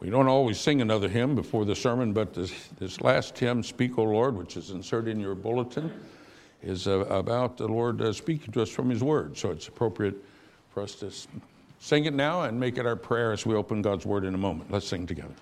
We don't always sing another hymn before the sermon, but this, this last hymn, Speak, O Lord, which is inserted in your bulletin, is uh, about the Lord uh, speaking to us from His Word. So it's appropriate for us to sing it now and make it our prayer as we open God's Word in a moment. Let's sing together.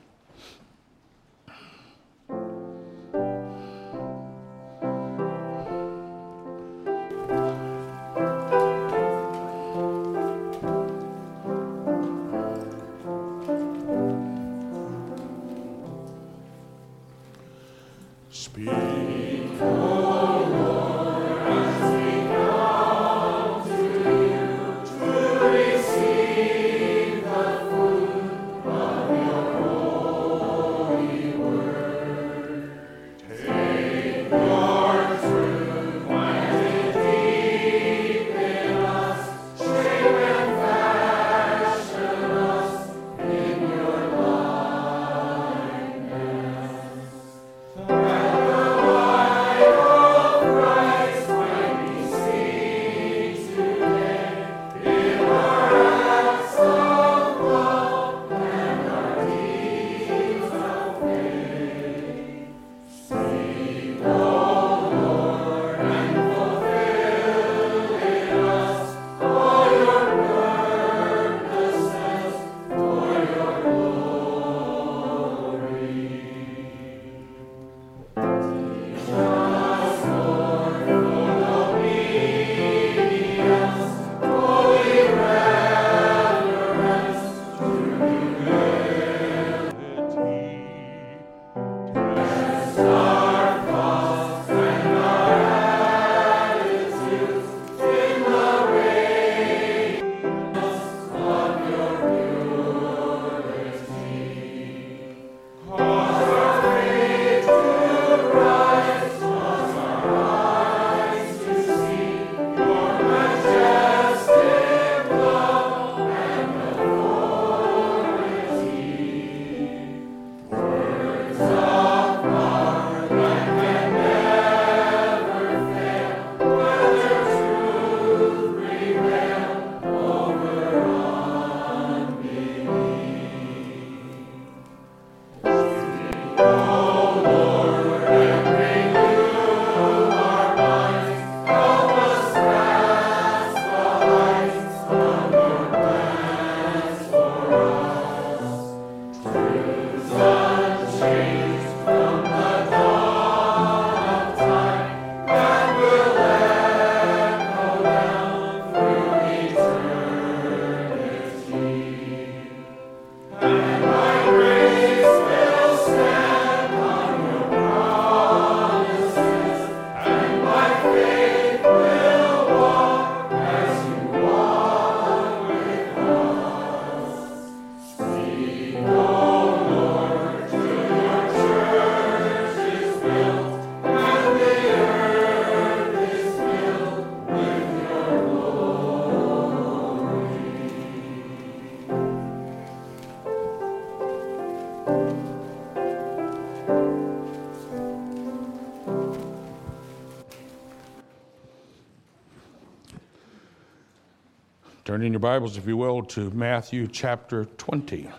In your Bibles, if you will, to Matthew chapter 20.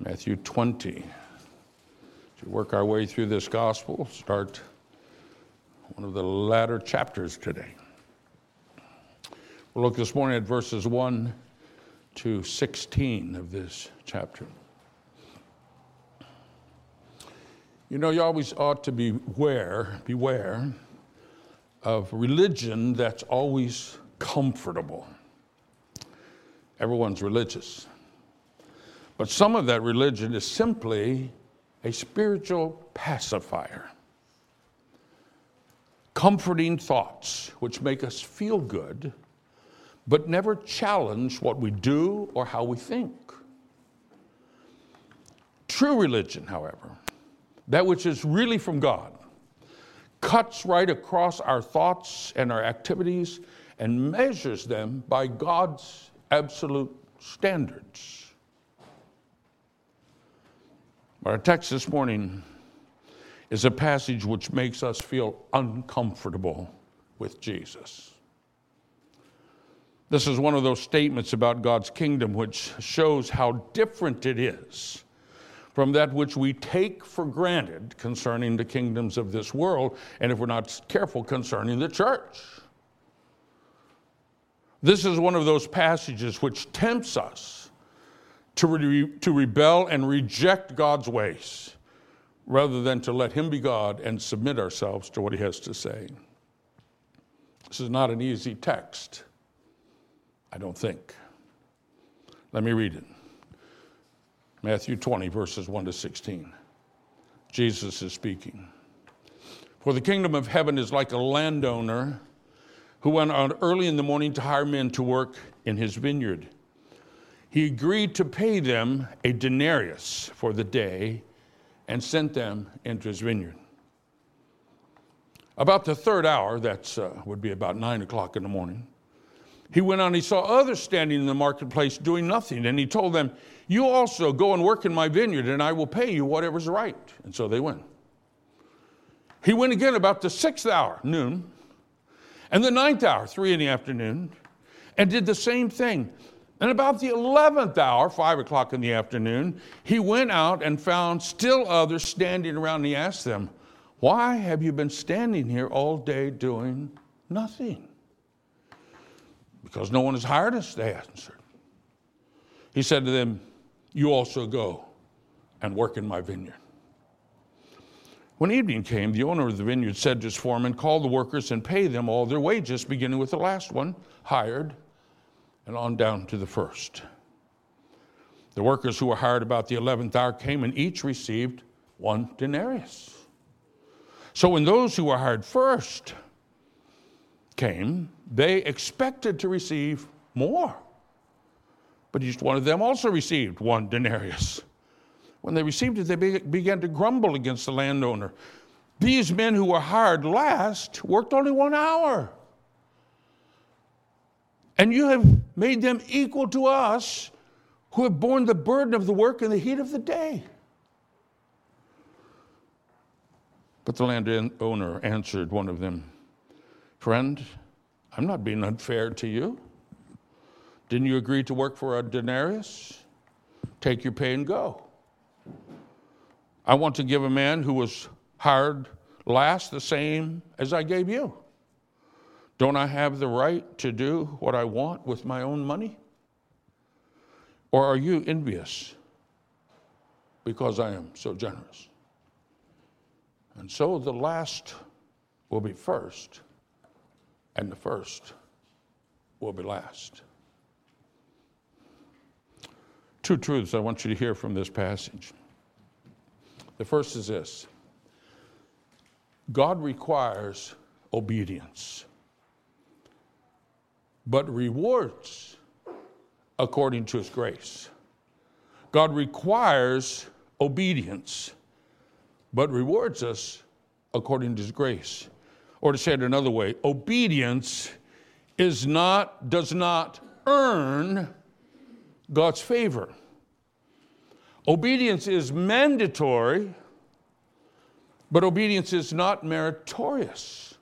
Matthew 20. As we work our way through this gospel, start one of the latter chapters today. We'll look this morning at verses 1 to 16 of this chapter. You know, you always ought to beware, beware of religion that's always comfortable. Everyone's religious. But some of that religion is simply a spiritual pacifier. Comforting thoughts which make us feel good, but never challenge what we do or how we think. True religion, however, that which is really from God, cuts right across our thoughts and our activities and measures them by God's absolute standards. Our text this morning is a passage which makes us feel uncomfortable with Jesus. This is one of those statements about God's kingdom which shows how different it is from that which we take for granted concerning the kingdoms of this world, and if we're not careful, concerning the church. This is one of those passages which tempts us to, re- to rebel and reject God's ways rather than to let Him be God and submit ourselves to what He has to say. This is not an easy text, I don't think. Let me read it Matthew 20, verses 1 to 16. Jesus is speaking. For the kingdom of heaven is like a landowner who went out early in the morning to hire men to work in his vineyard. He agreed to pay them a denarius for the day and sent them into his vineyard. About the third hour, that uh, would be about nine o'clock in the morning, he went on, he saw others standing in the marketplace doing nothing, and he told them, You also go and work in my vineyard, and I will pay you whatever's right. And so they went. He went again about the sixth hour, noon, and the ninth hour, three in the afternoon, and did the same thing. And about the 11th hour, five o'clock in the afternoon, he went out and found still others standing around. And he asked them, Why have you been standing here all day doing nothing? Because no one has hired us, they answered. He said to them, You also go and work in my vineyard. When evening came, the owner of the vineyard said to his foreman, Call the workers and pay them all their wages, beginning with the last one, hired, and on down to the first. The workers who were hired about the 11th hour came and each received one denarius. So when those who were hired first came, they expected to receive more. But each one of them also received one denarius. When they received it, they began to grumble against the landowner. These men who were hired last worked only one hour. And you have made them equal to us who have borne the burden of the work in the heat of the day. But the landowner answered one of them Friend, I'm not being unfair to you. Didn't you agree to work for a denarius? Take your pay and go. I want to give a man who was hired last the same as I gave you. Don't I have the right to do what I want with my own money? Or are you envious because I am so generous? And so the last will be first and the first will be last. Two truths I want you to hear from this passage. The first is this God requires obedience, but rewards according to his grace. God requires obedience, but rewards us according to his grace. Or to say it another way, obedience is not, does not earn God's favor. Obedience is mandatory, but obedience is not meritorious.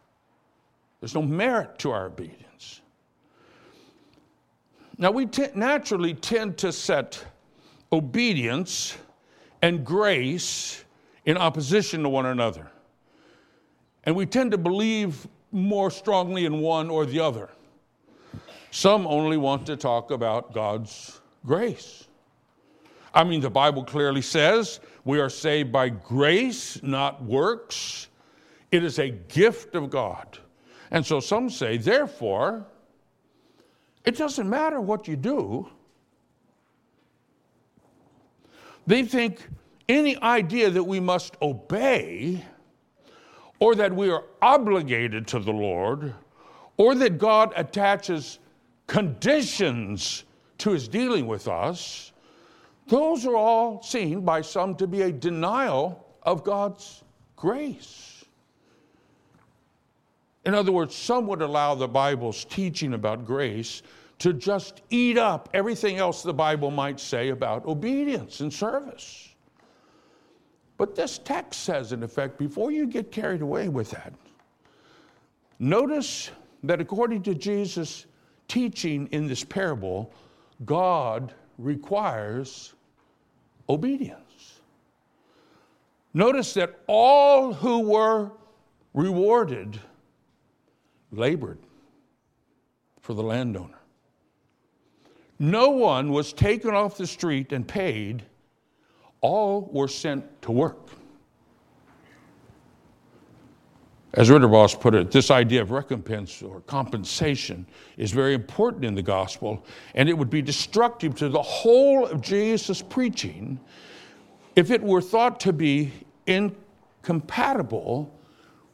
There's no merit to our obedience. Now, we t- naturally tend to set obedience and grace in opposition to one another. And we tend to believe more strongly in one or the other. Some only want to talk about God's grace. I mean, the Bible clearly says we are saved by grace, not works. It is a gift of God. And so some say, therefore, it doesn't matter what you do. They think any idea that we must obey or that we are obligated to the Lord, or that God attaches conditions to his dealing with us, those are all seen by some to be a denial of God's grace. In other words, some would allow the Bible's teaching about grace to just eat up everything else the Bible might say about obedience and service. But this text says, in effect, before you get carried away with that, notice that according to Jesus' teaching in this parable, God requires obedience. Notice that all who were rewarded labored for the landowner. No one was taken off the street and paid, all were sent to work. As Ridderbos put it, this idea of recompense or compensation is very important in the gospel, and it would be destructive to the whole of Jesus' preaching if it were thought to be incompatible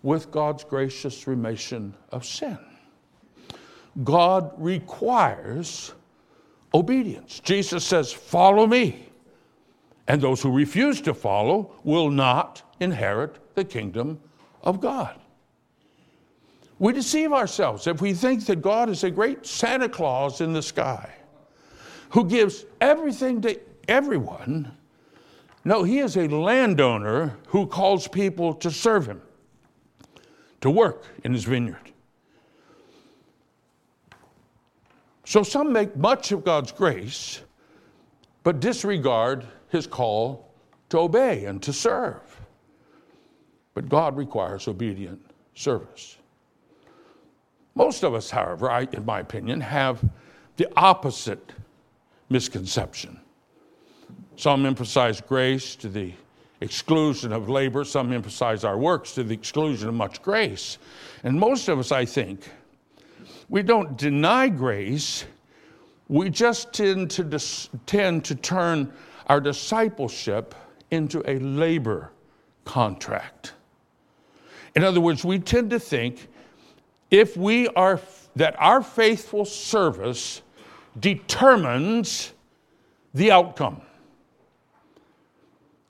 with God's gracious remission of sin. God requires obedience. Jesus says, Follow me. And those who refuse to follow will not inherit the kingdom of God. We deceive ourselves if we think that God is a great Santa Claus in the sky who gives everything to everyone. No, he is a landowner who calls people to serve him, to work in his vineyard. So some make much of God's grace, but disregard his call to obey and to serve. But God requires obedient service. Most of us, however, I, in my opinion, have the opposite misconception. Some emphasize grace to the exclusion of labor, some emphasize our works to the exclusion of much grace. And most of us, I think, we don't deny grace, we just tend to, dis- tend to turn our discipleship into a labor contract. In other words, we tend to think if we are that our faithful service determines the outcome.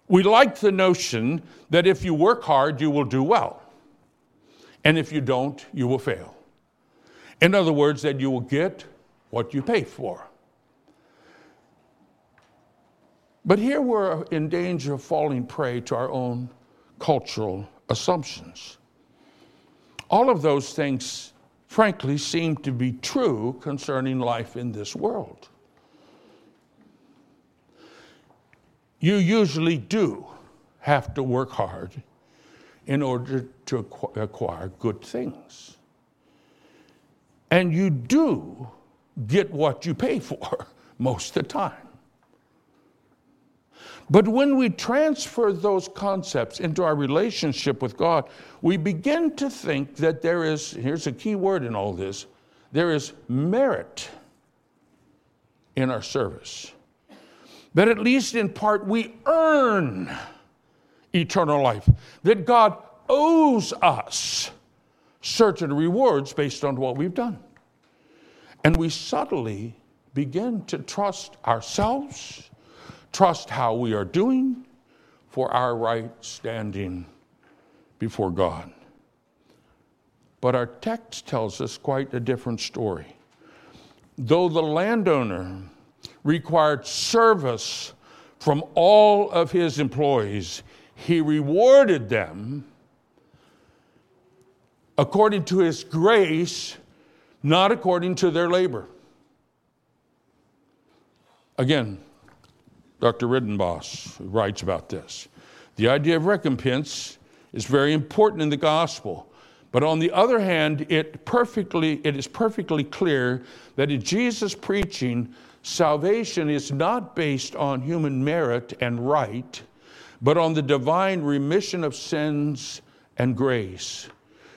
We like the notion that if you work hard, you will do well. And if you don't, you will fail. In other words, that you will get what you pay for. But here we're in danger of falling prey to our own cultural assumptions. All of those things, frankly, seem to be true concerning life in this world. You usually do have to work hard in order to acquire good things. And you do get what you pay for most of the time. But when we transfer those concepts into our relationship with God, we begin to think that there is, here's a key word in all this, there is merit in our service. That at least in part we earn eternal life. That God owes us certain rewards based on what we've done. And we subtly begin to trust ourselves trust how we are doing for our right standing before God. But our text tells us quite a different story. Though the landowner required service from all of his employees, he rewarded them according to his grace, not according to their labor. Again, Dr. Ridderbos writes about this. The idea of recompense is very important in the gospel. But on the other hand, it perfectly it is perfectly clear that in Jesus' preaching, salvation is not based on human merit and right, but on the divine remission of sins and grace.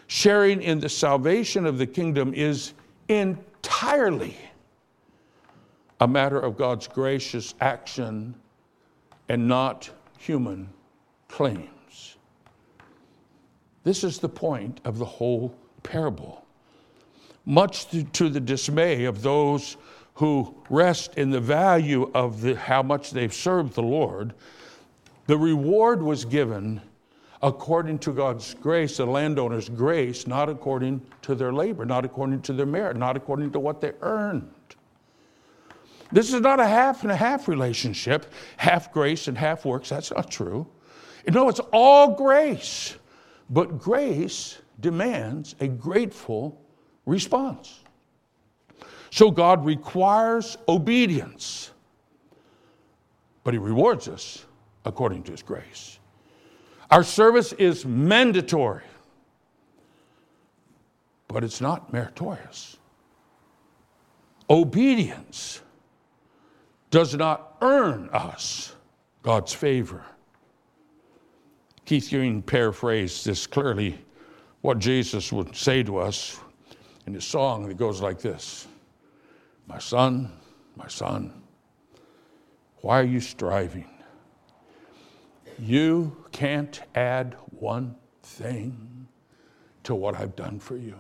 Sharing in the salvation of the kingdom is entirely a matter of God's gracious action and not human claims. This is the point of the whole parable. Much to, the dismay of those who rest in the value of the, how much they've served the Lord, the reward was given according to God's grace, the landowner's grace, not according to their labor, not according to their merit, not according to what they earned. This is not a half and a half relationship, half grace and half works. That's not true. No, it's all grace. But grace demands a grateful response. So God requires obedience, but He rewards us according to His grace. Our service is mandatory, but it's not meritorious. Obedience does not earn us God's favor. Keith Green paraphrased this clearly what Jesus would say to us in his song that goes like this My son, my son, why are you striving? You can't add one thing to what I've done for you.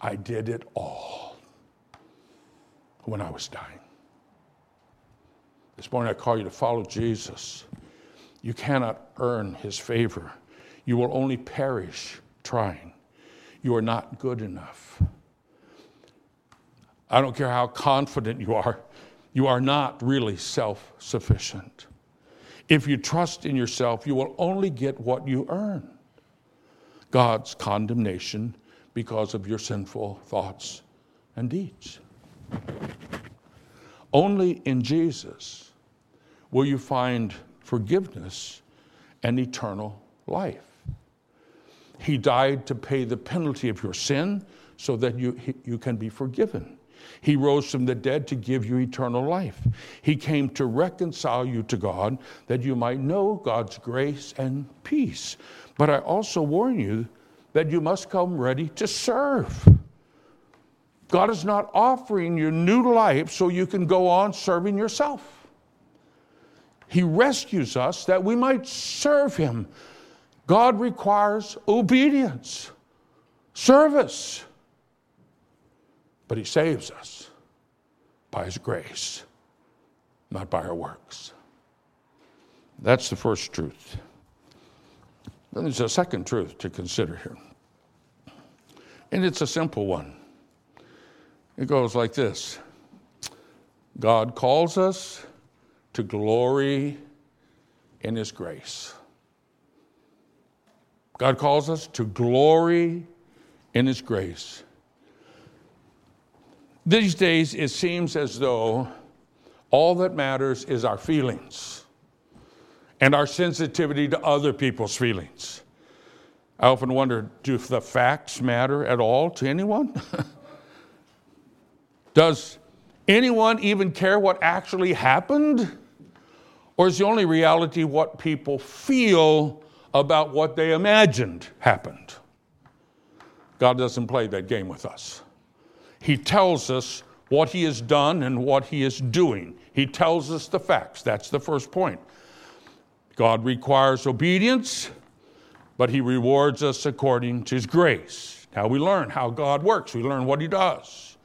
I did it all when I was dying. This morning I call you to follow Jesus. You cannot earn his favor. You will only perish trying. You are not good enough. I don't care how confident you are, you are not really self sufficient. If you trust in yourself, you will only get what you earn God's condemnation because of your sinful thoughts and deeds. Only in Jesus will you find forgiveness and eternal life. He died to pay the penalty of your sin so that you, you can be forgiven. He rose from the dead to give you eternal life. He came to reconcile you to God that you might know God's grace and peace. But I also warn you that you must come ready to serve. God is not offering you new life so you can go on serving yourself. He rescues us that we might serve Him. God requires obedience, service. But He saves us by His grace, not by our works. That's the first truth. Then there's a second truth to consider here. And it's a simple one. It goes like this God calls us to glory in His grace. God calls us to glory in His grace. These days, it seems as though all that matters is our feelings and our sensitivity to other people's feelings. I often wonder do the facts matter at all to anyone? Does anyone even care what actually happened? Or is the only reality what people feel about what they imagined happened? God doesn't play that game with us. He tells us what He has done and what He is doing. He tells us the facts. That's the first point. God requires obedience, but He rewards us according to His grace. Now we learn how God works, we learn what He does.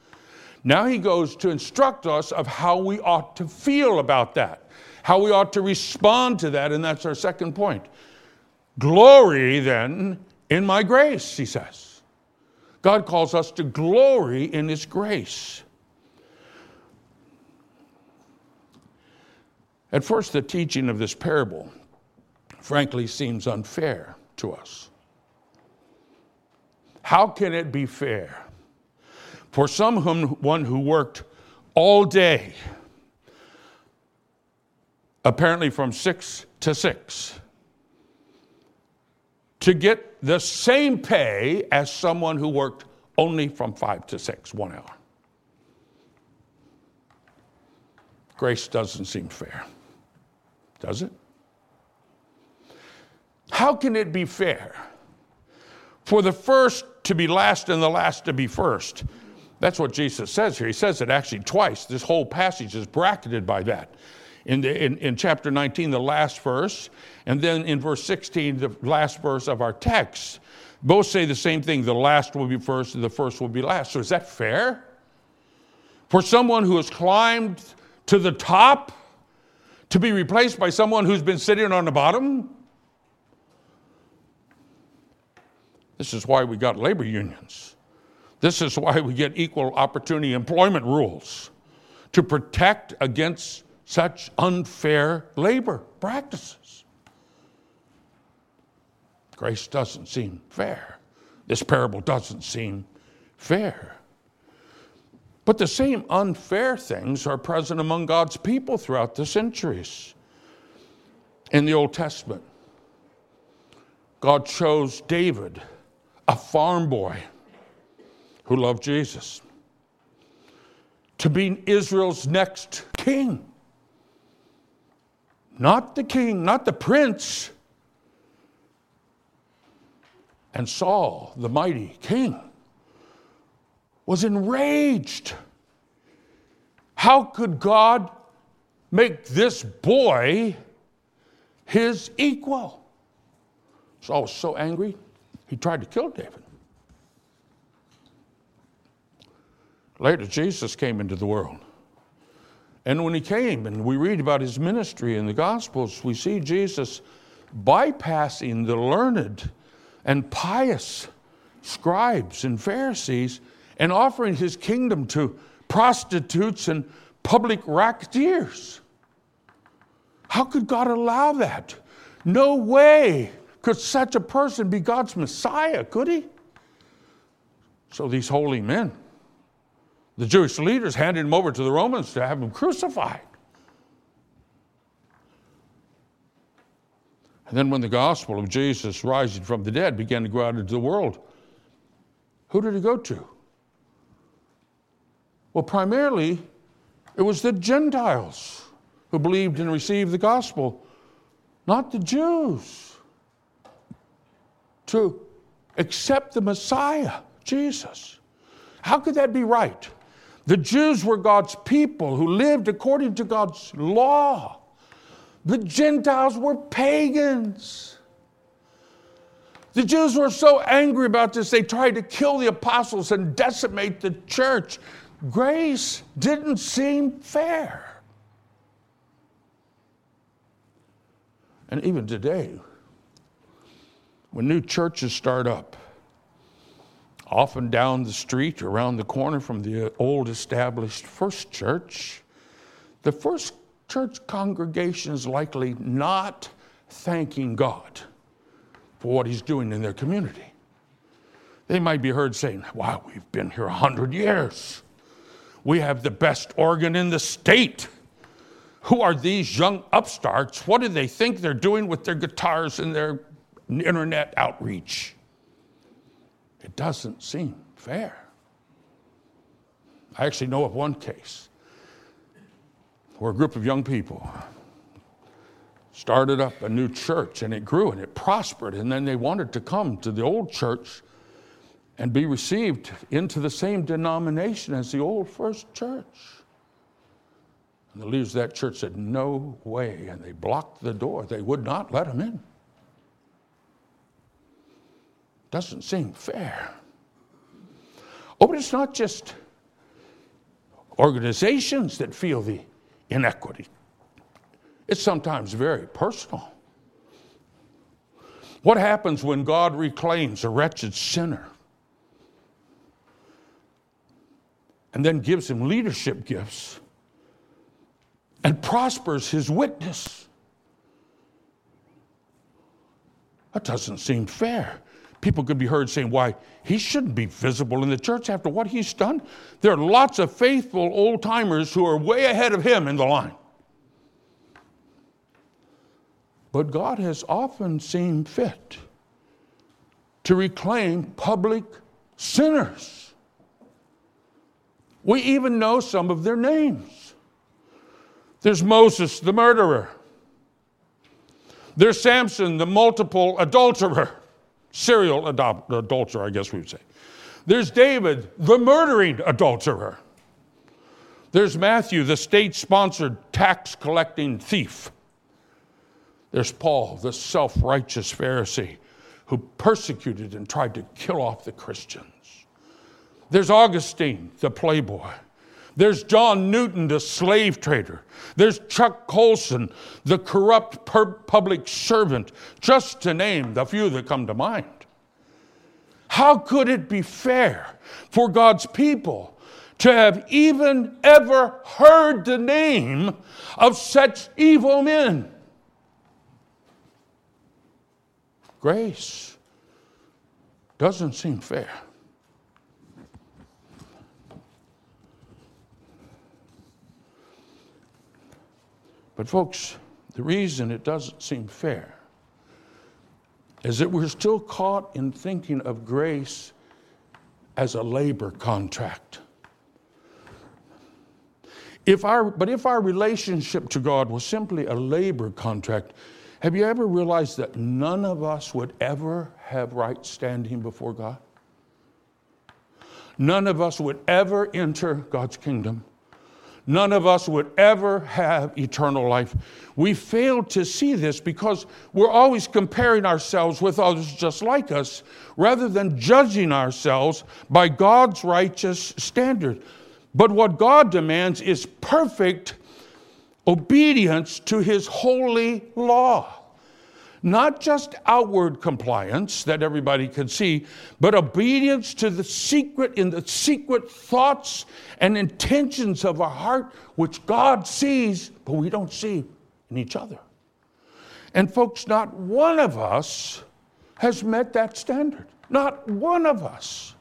Now He goes to instruct us of how we ought to feel about that, how we ought to respond to that, and that's our second point. Glory then in my grace, He says. God calls us to glory in His grace. At first, the teaching of this parable, frankly, seems unfair to us. How can it be fair for someone who worked all day, apparently from six to six, to get the same pay as someone who worked only from five to six, one hour. Grace doesn't seem fair, does it? How can it be fair for the first to be last and the last to be first? That's what Jesus says here. He says it actually twice. This whole passage is bracketed by that in, the, in, in chapter 19, the last verse, and then in verse 16, the last verse of our text. Both say the same thing the last will be first and the first will be last. So is that fair? For someone who has climbed to the top to be replaced by someone who's been sitting on the bottom? This is why we got labor unions. This is why we get equal opportunity employment rules to protect against such unfair labor practices. Grace doesn't seem fair. This parable doesn't seem fair. But the same unfair things are present among God's people throughout the centuries. In the Old Testament, God chose David, a farm boy who loved Jesus, to be Israel's next king. Not the king, not the prince. And Saul, the mighty king, was enraged. How could God make this boy his equal? Saul was so angry, he tried to kill David. Later, Jesus came into the world. And when he came, and we read about his ministry in the Gospels, we see Jesus bypassing the learned and pious scribes and Pharisees and offering his kingdom to prostitutes and public racketeers. How could God allow that? No way could such a person be God's Messiah, could he? So these holy men, the Jewish leaders handed him over to the Romans to have him crucified. And then when the gospel of Jesus rising from the dead began to go out into the world, who did he go to? Well, primarily, it was the Gentiles who believed and received the gospel, not the Jews to accept the Messiah, Jesus. How could that be right? The Jews were God's people who lived according to God's law. The Gentiles were pagans. The Jews were so angry about this, they tried to kill the apostles and decimate the church. Grace didn't seem fair. And even today, when new churches start up, often down the street, around the corner from the uh, old established first church, the first church congregation is likely not thanking God for what He's doing in their community. They might be heard saying, Wow, we've been here a hundred years. We have the best organ in the state. Who are these young upstarts? What do they think they're doing with their guitars and their internet outreach. It doesn't seem fair. I actually know of one case where a group of young people started up a new church and it grew and it prospered, and then they wanted to come to the old church and be received into the same denomination as the old first church. And the leaders of that church said, No way. And they blocked the door. They would not let them in. Doesn't seem fair. Oh, but it's not just organizations that feel the inequity, it's sometimes very personal. What happens when God reclaims a wretched sinner and then gives him leadership gifts and prospers his witness? That doesn't seem fair people could be heard saying, why, he shouldn't be visible in the church after what he's done. There are lots of faithful old timers who are way ahead of him in the line. But God has often seen fit to reclaim public sinners. We even know some of their names. There's Moses, the murderer. There's Samson, the multiple adulterer serial adult, adulterer, I guess we would say. There's David, the murdering adulterer. There's Matthew, the state sponsored tax collecting thief. There's Paul, the self righteous Pharisee who persecuted and tried to kill off the Christians. There's Augustine, the playboy. There's John Newton, the slave trader. There's Chuck Colson, the corrupt public servant, just to name the few that come to mind. How could it be fair for God's people to have even ever heard the name of such evil men? Grace doesn't seem fair. But, folks, the reason it doesn't seem fair is that we're still caught in thinking of grace as a labor contract. If our, but if our relationship to God was simply a labor contract, have you ever realized that none of us would ever have right standing before God? None of us would ever enter God's kingdom. None of us would ever have eternal life. We fail to see this because we're always comparing ourselves with others just like us rather than judging ourselves by God's righteous standard. But what God demands is perfect obedience to his holy law. Not just outward compliance that everybody can see, but obedience to the secret, in the secret thoughts and intentions of our heart, which God sees, but we don't see in each other. And, folks, not one of us has met that standard. Not one of us.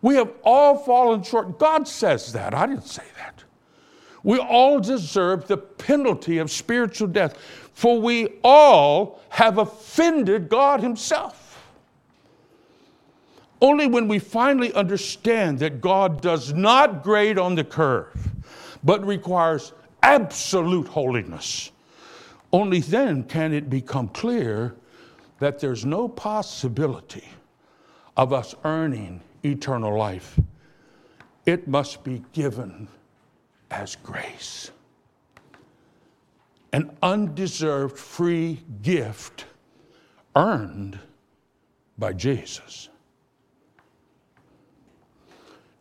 We have all fallen short. God says that. I didn't say that. We all deserve the penalty of spiritual death, for we all have offended God Himself. Only when we finally understand that God does not grade on the curve, but requires absolute holiness, only then can it become clear that there's no possibility of us earning eternal life. It must be given as grace. An undeserved free gift earned by Jesus.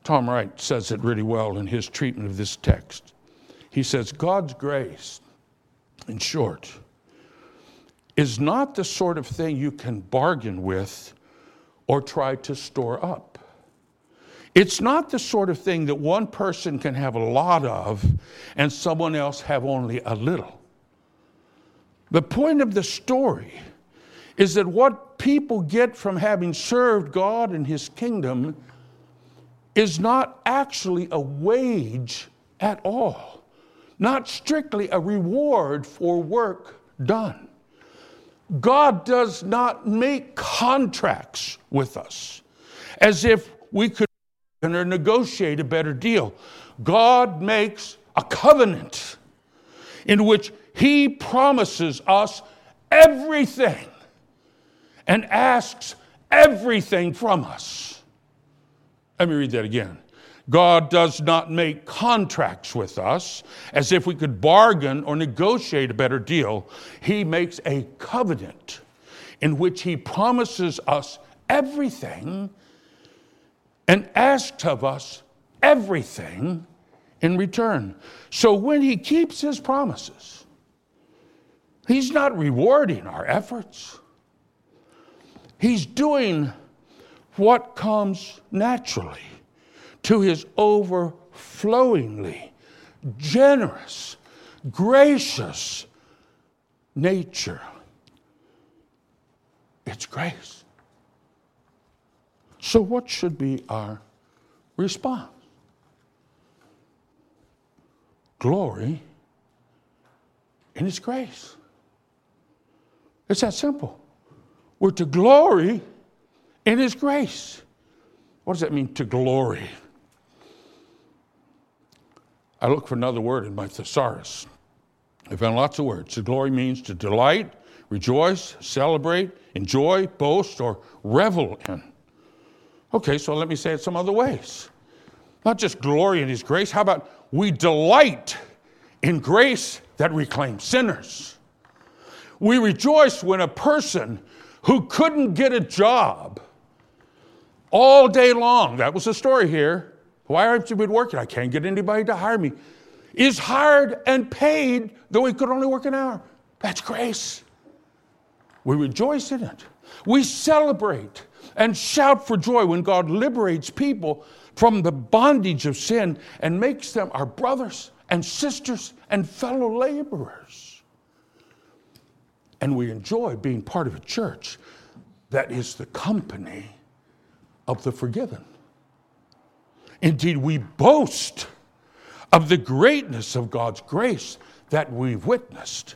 Tom Wright says it really well in his treatment of this text. He says, God's grace, in short, is not the sort of thing you can bargain with or try to store up. It's not the sort of thing that one person can have a lot of and someone else have only a little. The point of the story is that what people get from having served God and His kingdom is not actually a wage at all, not strictly a reward for work done. God does not make contracts with us as if we could negotiate a better deal. God makes a covenant in which He promises us everything and asks everything from us. Let me read that again. God does not make contracts with us as if we could bargain or negotiate a better deal. He makes a covenant in which He promises us everything and asks of us everything in return. So when He keeps His promises, He's not rewarding our efforts. He's doing what comes naturally to His overflowingly generous, gracious nature. It's grace. So, what should be our response? Glory in His grace. It's that simple. We're to glory in His grace. What does that mean to glory? I look for another word in my thesaurus. I found lots of words. To glory means to delight, rejoice, celebrate, enjoy, boast, or revel in. Okay, so let me say it some other ways. Not just glory in His grace, how about we delight in grace that reclaims sinners? We rejoice when a person who couldn't get a job all day long, that was the story here. Why aren't you been working? I can't get anybody to hire me. Is hired and paid though he could only work an hour. That's grace. We rejoice in it. We celebrate and shout for joy when God liberates people from the bondage of sin and makes them our brothers and sisters and fellow laborers. And we enjoy being part of a church that is the company of the forgiven. Indeed, we boast of the greatness of God's grace that we've witnessed.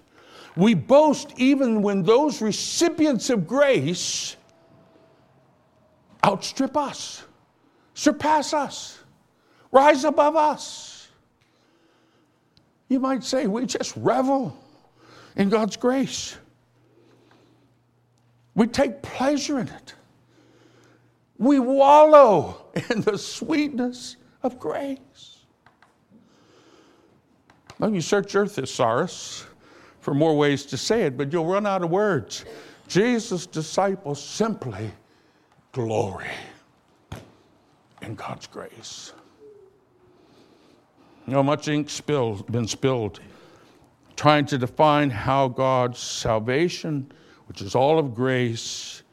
We boast even when those recipients of grace outstrip us, surpass us, rise above us. You might say we just revel in God's grace. We take pleasure in it. We wallow in the sweetness of grace. Now, you search your thesaurus for more ways to say it, but you'll run out of words. Jesus' disciples simply glory in God's grace. You know, much ink spilled, been spilled trying to define how God's salvation, which is all of grace,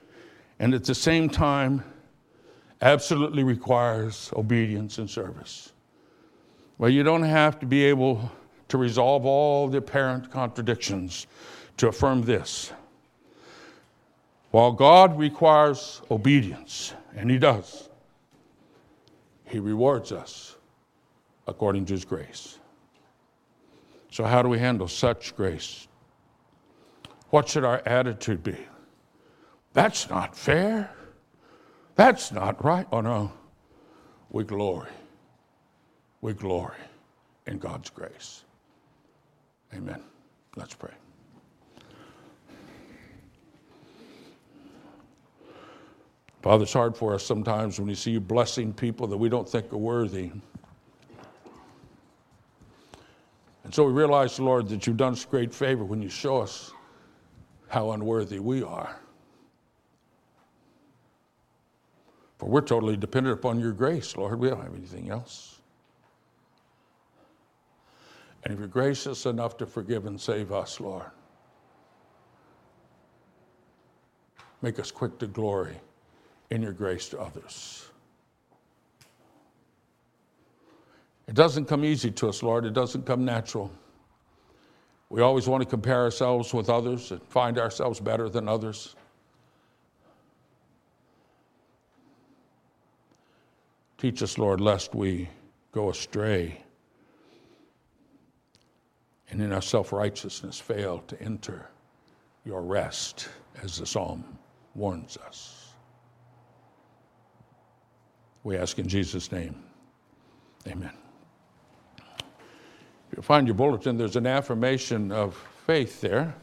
and at the same time absolutely requires obedience and service. Well, you don't have to be able to resolve all the apparent contradictions to affirm this. While God requires obedience, and He does, He rewards us according to His grace. So, how do we handle such grace? What should our attitude be? That's not fair. That's not right. Oh, no. We glory. We glory in God's grace. Amen. Let's pray. Father, it's hard for us sometimes when we see you blessing people that we don't think are worthy. And so we realize, Lord, that you've done us great favor when you show us how unworthy we are. For we're totally dependent upon your grace, Lord. We don't have anything else. And if you're gracious enough to forgive and save us, Lord, make us quick to glory in your grace to others. It doesn't come easy to us, Lord. It doesn't come natural. We always want to compare ourselves with others and find ourselves better than others. Teach us, Lord, lest we go astray and in our self righteousness fail to enter your rest, as the psalm warns us. We ask in Jesus' name. Amen. If you find your bulletin, there's an affirmation of faith there.